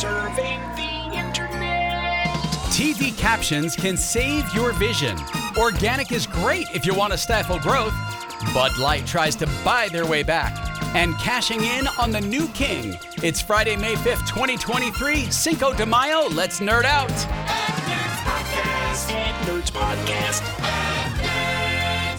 serving the internet. TV captions can save your vision. Organic is great if you want to stifle growth. Bud Light tries to buy their way back. And cashing in on the new king. It's Friday, May 5th, 2023, Cinco de Mayo. Let's nerd out. Nerds Podcast.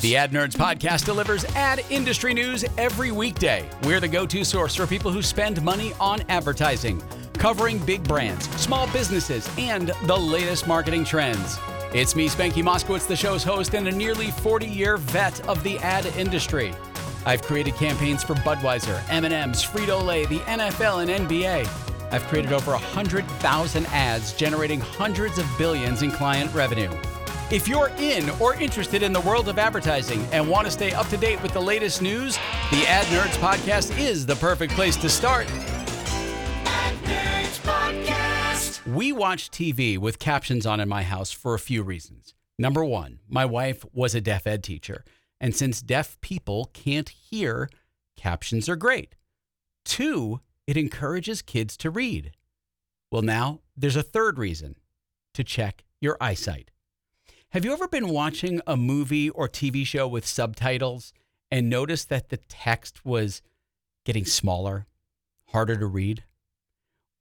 The Ad Nerds podcast delivers ad industry news every weekday. We're the go to source for people who spend money on advertising, covering big brands, small businesses, and the latest marketing trends. It's me, Spanky Moskowitz, the show's host and a nearly 40 year vet of the ad industry. I've created campaigns for Budweiser, M&M's, Frito-Lay, the NFL, and NBA. I've created over 100,000 ads generating hundreds of billions in client revenue. If you're in or interested in the world of advertising and want to stay up to date with the latest news, the Ad Nerds podcast is the perfect place to start. We watch TV with captions on in my house for a few reasons. Number one, my wife was a deaf ed teacher, and since deaf people can't hear, captions are great. Two, it encourages kids to read. Well, now there's a third reason to check your eyesight. Have you ever been watching a movie or TV show with subtitles and noticed that the text was getting smaller, harder to read?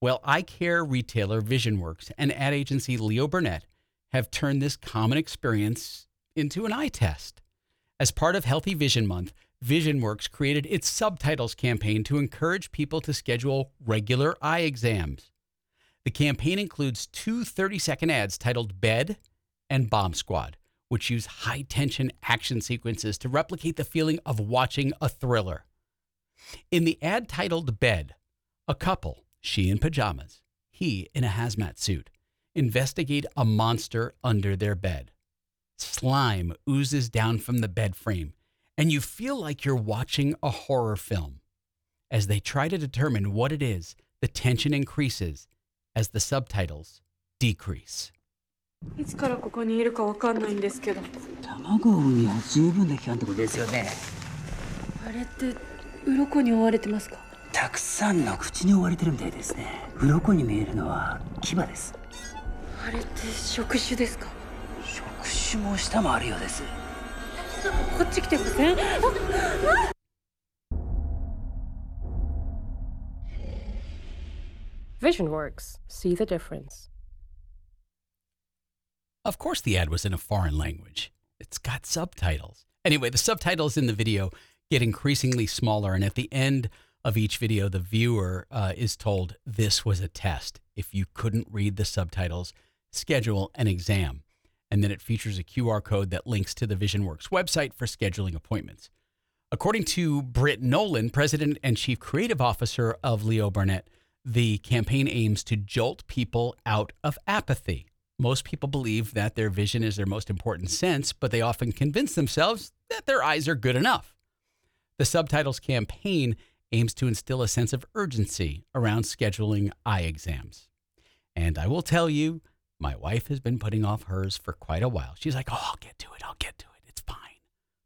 Well, eye care retailer VisionWorks and ad agency Leo Burnett have turned this common experience into an eye test. As part of Healthy Vision Month, VisionWorks created its subtitles campaign to encourage people to schedule regular eye exams. The campaign includes two 30 second ads titled Bed and Bomb Squad, which use high tension action sequences to replicate the feeling of watching a thriller. In the ad titled Bed, a couple, she in pajamas, he in a hazmat suit, investigate a monster under their bed. Slime oozes down from the bed frame, and you feel like you're watching a horror film. As they try to determine what it is, the tension increases as the subtitles decrease. いつからここにいるかわかんないんですけど卵を産むには十分な期間ってことですよねあれって鱗に覆われてますか たくさんの口に覆われてるみたいですね鱗に見えるのは牙ですあれって触手ですか触手も下もあるようですこっち来てませんあ VisionWorks. See the difference. Of course, the ad was in a foreign language. It's got subtitles. Anyway, the subtitles in the video get increasingly smaller, and at the end of each video, the viewer uh, is told this was a test. If you couldn't read the subtitles, schedule an exam. And then it features a QR code that links to the VisionWorks website for scheduling appointments. According to Britt Nolan, president and chief creative officer of Leo Burnett, the campaign aims to jolt people out of apathy. Most people believe that their vision is their most important sense, but they often convince themselves that their eyes are good enough. The subtitles campaign aims to instill a sense of urgency around scheduling eye exams. And I will tell you, my wife has been putting off hers for quite a while. She's like, oh, I'll get to it. I'll get to it. It's fine.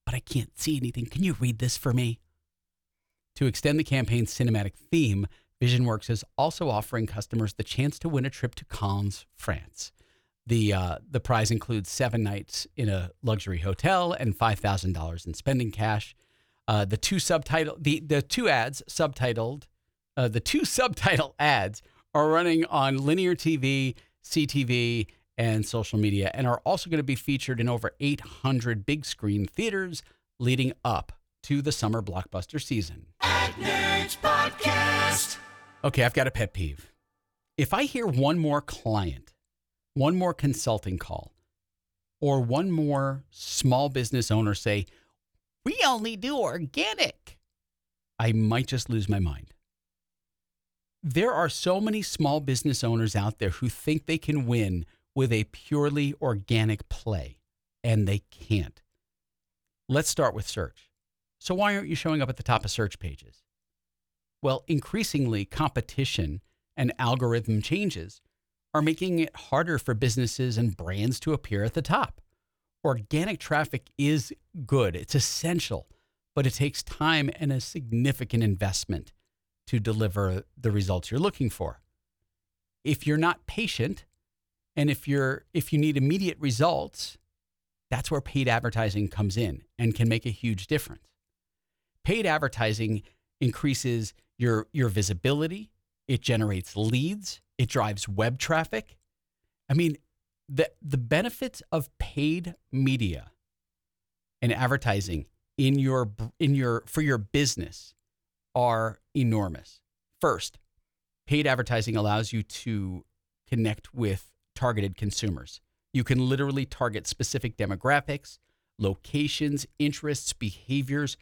But I can't see anything. Can you read this for me? To extend the campaign's cinematic theme, VisionWorks is also offering customers the chance to win a trip to Cannes, France. The, uh, the prize includes seven nights in a luxury hotel and $5,000 in spending cash. Uh, the two subtitle the, the two ads subtitled uh, the two subtitle ads are running on linear TV, CTV, and social media, and are also going to be featured in over 800 big screen theaters leading up to the summer blockbuster season. Okay, I've got a pet peeve. If I hear one more client, one more consulting call, or one more small business owner say, we only do organic, I might just lose my mind. There are so many small business owners out there who think they can win with a purely organic play, and they can't. Let's start with search. So, why aren't you showing up at the top of search pages? Well, increasingly, competition and algorithm changes are making it harder for businesses and brands to appear at the top. Organic traffic is good, it's essential, but it takes time and a significant investment to deliver the results you're looking for. if you're not patient and if you're if you need immediate results, that's where paid advertising comes in and can make a huge difference. Paid advertising increases your your visibility, it generates leads, it drives web traffic. I mean, the the benefits of paid media and advertising in your in your for your business are enormous. First, paid advertising allows you to connect with targeted consumers. You can literally target specific demographics, locations, interests, behaviors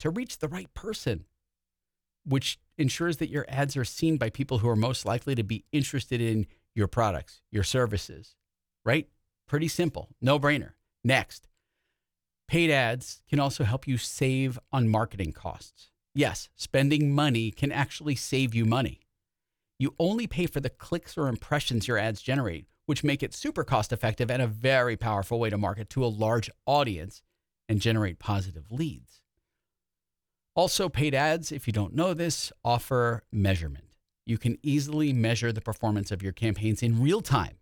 to reach the right person, which ensures that your ads are seen by people who are most likely to be interested in your products, your services, right? Pretty simple, no brainer. Next, paid ads can also help you save on marketing costs. Yes, spending money can actually save you money. You only pay for the clicks or impressions your ads generate, which make it super cost effective and a very powerful way to market to a large audience and generate positive leads. Also, paid ads, if you don't know this, offer measurement. You can easily measure the performance of your campaigns in real time.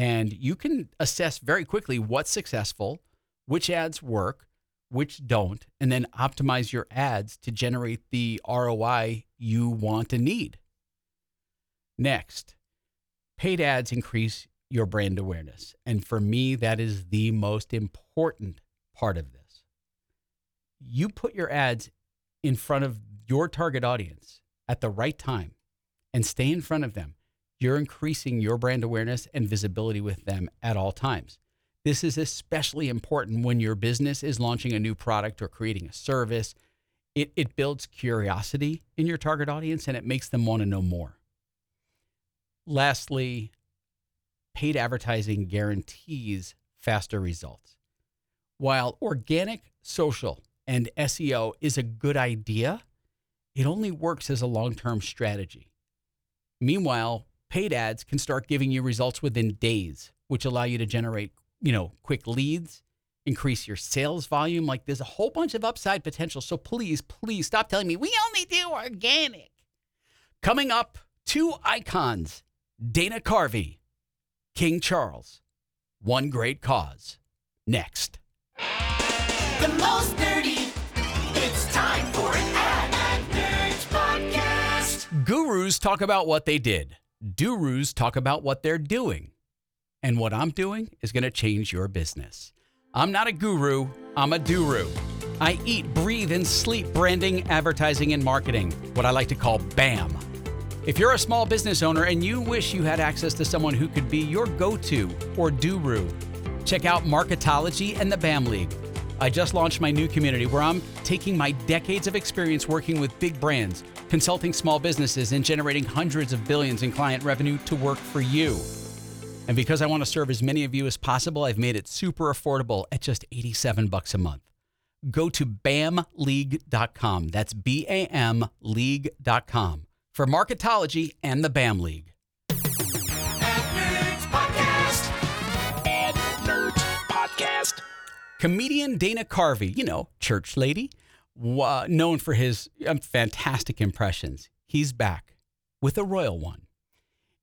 And you can assess very quickly what's successful, which ads work, which don't, and then optimize your ads to generate the ROI you want and need. Next, paid ads increase your brand awareness. And for me, that is the most important part of this. You put your ads in front of your target audience at the right time and stay in front of them. You're increasing your brand awareness and visibility with them at all times. This is especially important when your business is launching a new product or creating a service. It, it builds curiosity in your target audience and it makes them want to know more. Lastly, paid advertising guarantees faster results. While organic, social, and SEO is a good idea, it only works as a long term strategy. Meanwhile, paid ads can start giving you results within days, which allow you to generate, you know, quick leads, increase your sales volume. Like there's a whole bunch of upside potential. So please, please stop telling me we only do organic. Coming up, two icons Dana Carvey, King Charles, One Great Cause. Next. The most nerdy. It's time for an ad. Ad Nerds Podcast. Gurus talk about what they did, Durus talk about what they're doing. And what I'm doing is going to change your business. I'm not a guru, I'm a duru. I eat, breathe, and sleep branding, advertising, and marketing, what I like to call BAM. If you're a small business owner and you wish you had access to someone who could be your go to or duru, check out Marketology and the BAM League. I just launched my new community where I'm taking my decades of experience working with big brands, consulting small businesses, and generating hundreds of billions in client revenue to work for you. And because I want to serve as many of you as possible, I've made it super affordable at just 87 bucks a month. Go to bamleague.com. That's B A M league.com for Marketology and the BAM League. Ad Nerds Podcast. Ad Nerds Podcast. Comedian Dana Carvey, you know, church lady, wa- known for his um, fantastic impressions. He's back with a royal one.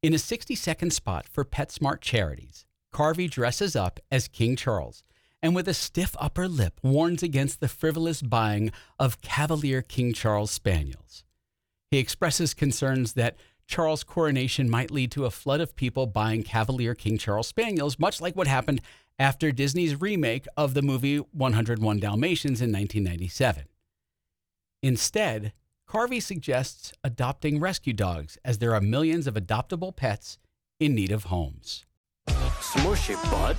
In a 60 second spot for PetSmart charities, Carvey dresses up as King Charles and with a stiff upper lip warns against the frivolous buying of Cavalier King Charles Spaniels. He expresses concerns that Charles' coronation might lead to a flood of people buying Cavalier King Charles Spaniels, much like what happened after Disney's remake of the movie 101 Dalmatians in 1997. Instead, Carvey suggests adopting rescue dogs as there are millions of adoptable pets in need of homes. Smushy butt,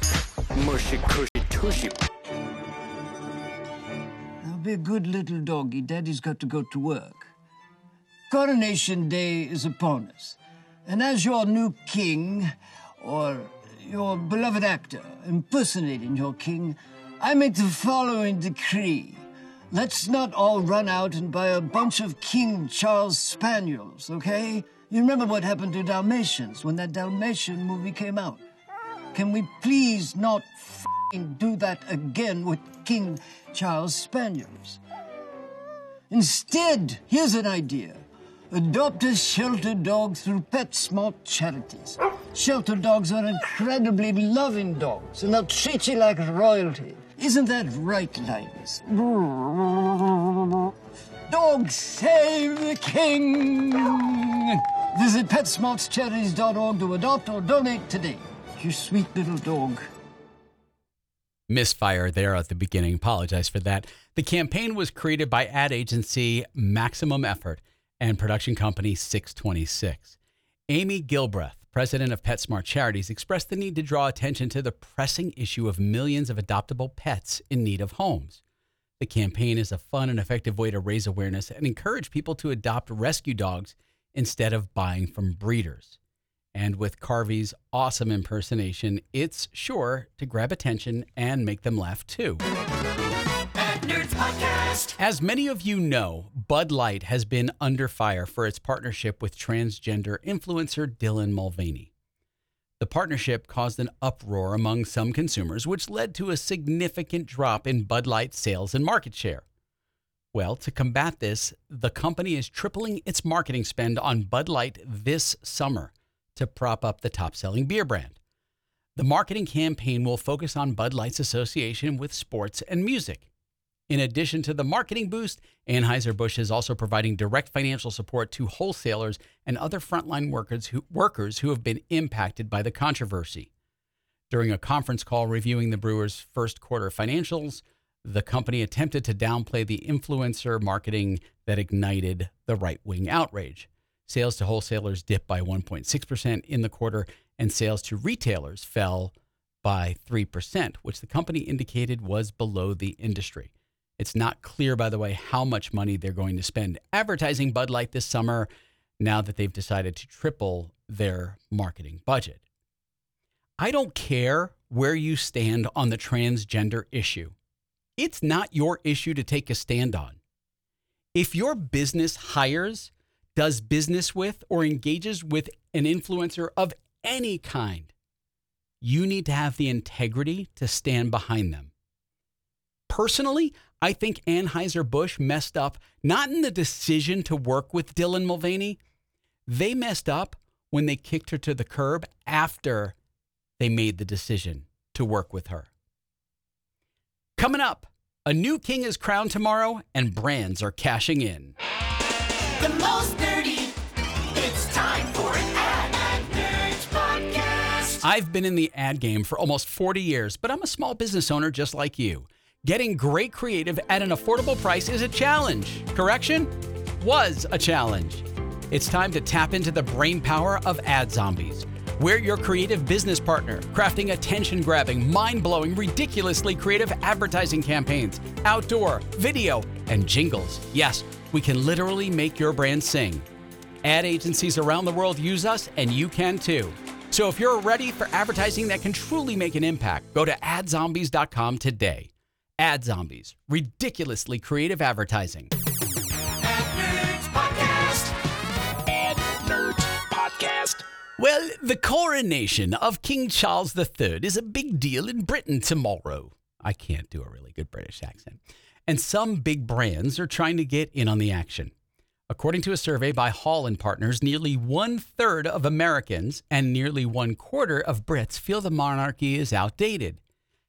mushy cushy tushy. Now be a good little doggy. Daddy's got to go to work. Coronation Day is upon us. And as your new king, or your beloved actor impersonating your king, I make the following decree. Let's not all run out and buy a bunch of King Charles Spaniels, okay? You remember what happened to Dalmatians when that Dalmatian movie came out? Can we please not fing do that again with King Charles Spaniels? Instead, here's an idea. Adopt a shelter dog through PetSmart charities. Shelter dogs are incredibly loving dogs, and they'll treat you like royalty. Isn't that right, Linus? Dogs save the king! Visit PetsmartCharities.org to adopt or donate today. You sweet little dog. misfire there at the beginning. Apologize for that. The campaign was created by ad agency Maximum Effort and production company 626. Aimee Gilbreath, president of PetSmart Charities, expressed the need to draw attention to the pressing issue of millions of adoptable pets in need of homes. The campaign is a fun and effective way to raise awareness and encourage people to adopt rescue dogs instead of buying from breeders. And with Carvey's awesome impersonation, it's sure to grab attention and make them laugh too. Nerds Podcast. As many of you know, Bud Light has been under fire for its partnership with transgender influencer Dylan Mulvaney. The partnership caused an uproar among some consumers, which led to a significant drop in Bud Light sales and market share. Well, to combat this, the company is tripling its marketing spend on Bud Light this summer to prop up the top selling beer brand. The marketing campaign will focus on Bud Light's association with sports and music. In addition to the marketing boost, Anheuser-Busch is also providing direct financial support to wholesalers and other frontline workers who, workers who have been impacted by the controversy. During a conference call reviewing the Brewers' first quarter financials, the company attempted to downplay the influencer marketing that ignited the right wing outrage. Sales to wholesalers dipped by 1.6% in the quarter, and sales to retailers fell by 3%, which the company indicated was below the industry. It's not clear, by the way, how much money they're going to spend advertising Bud Light this summer now that they've decided to triple their marketing budget. I don't care where you stand on the transgender issue. It's not your issue to take a stand on. If your business hires, does business with, or engages with an influencer of any kind, you need to have the integrity to stand behind them. Personally, I think Anheuser-Busch messed up not in the decision to work with Dylan Mulvaney. They messed up when they kicked her to the curb after they made the decision to work with her. Coming up, a new king is crowned tomorrow and brands are cashing in. The most nerdy. It's time for an ad. Ad Nerds Podcast. I've been in the ad game for almost 40 years, but I'm a small business owner just like you. Getting great creative at an affordable price is a challenge. Correction? Was a challenge. It's time to tap into the brain power of ad zombies. We're your creative business partner, crafting attention grabbing, mind blowing, ridiculously creative advertising campaigns, outdoor, video, and jingles. Yes, we can literally make your brand sing. Ad agencies around the world use us, and you can too. So if you're ready for advertising that can truly make an impact, go to adzombies.com today. Ad Zombies, ridiculously creative advertising. Well, the coronation of King Charles III is a big deal in Britain tomorrow. I can't do a really good British accent. And some big brands are trying to get in on the action. According to a survey by Hall and Partners, nearly one third of Americans and nearly one quarter of Brits feel the monarchy is outdated.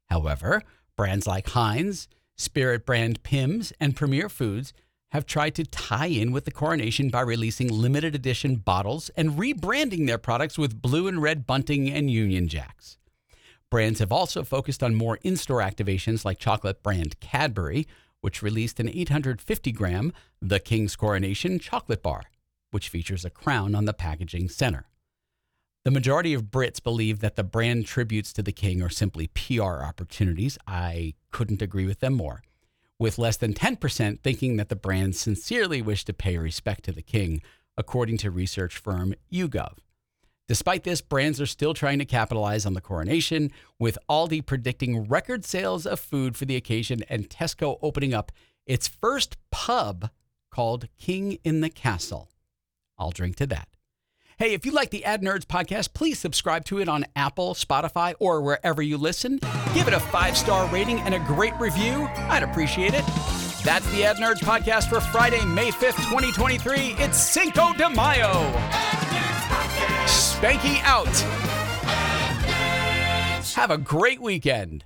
However, brands like Heinz, Spirit brand Pimm's, and Premier Foods have tried to tie in with the coronation by releasing limited edition bottles and rebranding their products with blue and red bunting and Union Jacks. Brands have also focused on more in store activations like chocolate brand Cadbury, which released an 850 gram The King's Coronation chocolate bar, which features a crown on the packaging center. The majority of Brits believe that the brand tributes to the king are simply PR opportunities. I couldn't agree with them more. With less than 10% thinking that the brands sincerely wish to pay respect to the king, according to research firm YouGov. Despite this, brands are still trying to capitalize on the coronation, with Aldi predicting record sales of food for the occasion and Tesco opening up its first pub called King in the Castle. I'll drink to that. Hey, if you like the Ad Nerds podcast, please subscribe to it on Apple, Spotify, or wherever you listen. Give it a five star rating and a great review. I'd appreciate it. That's the Ad Nerds podcast for Friday, May 5th, 2023. It's Cinco de Mayo. Spanky out. Have a great weekend.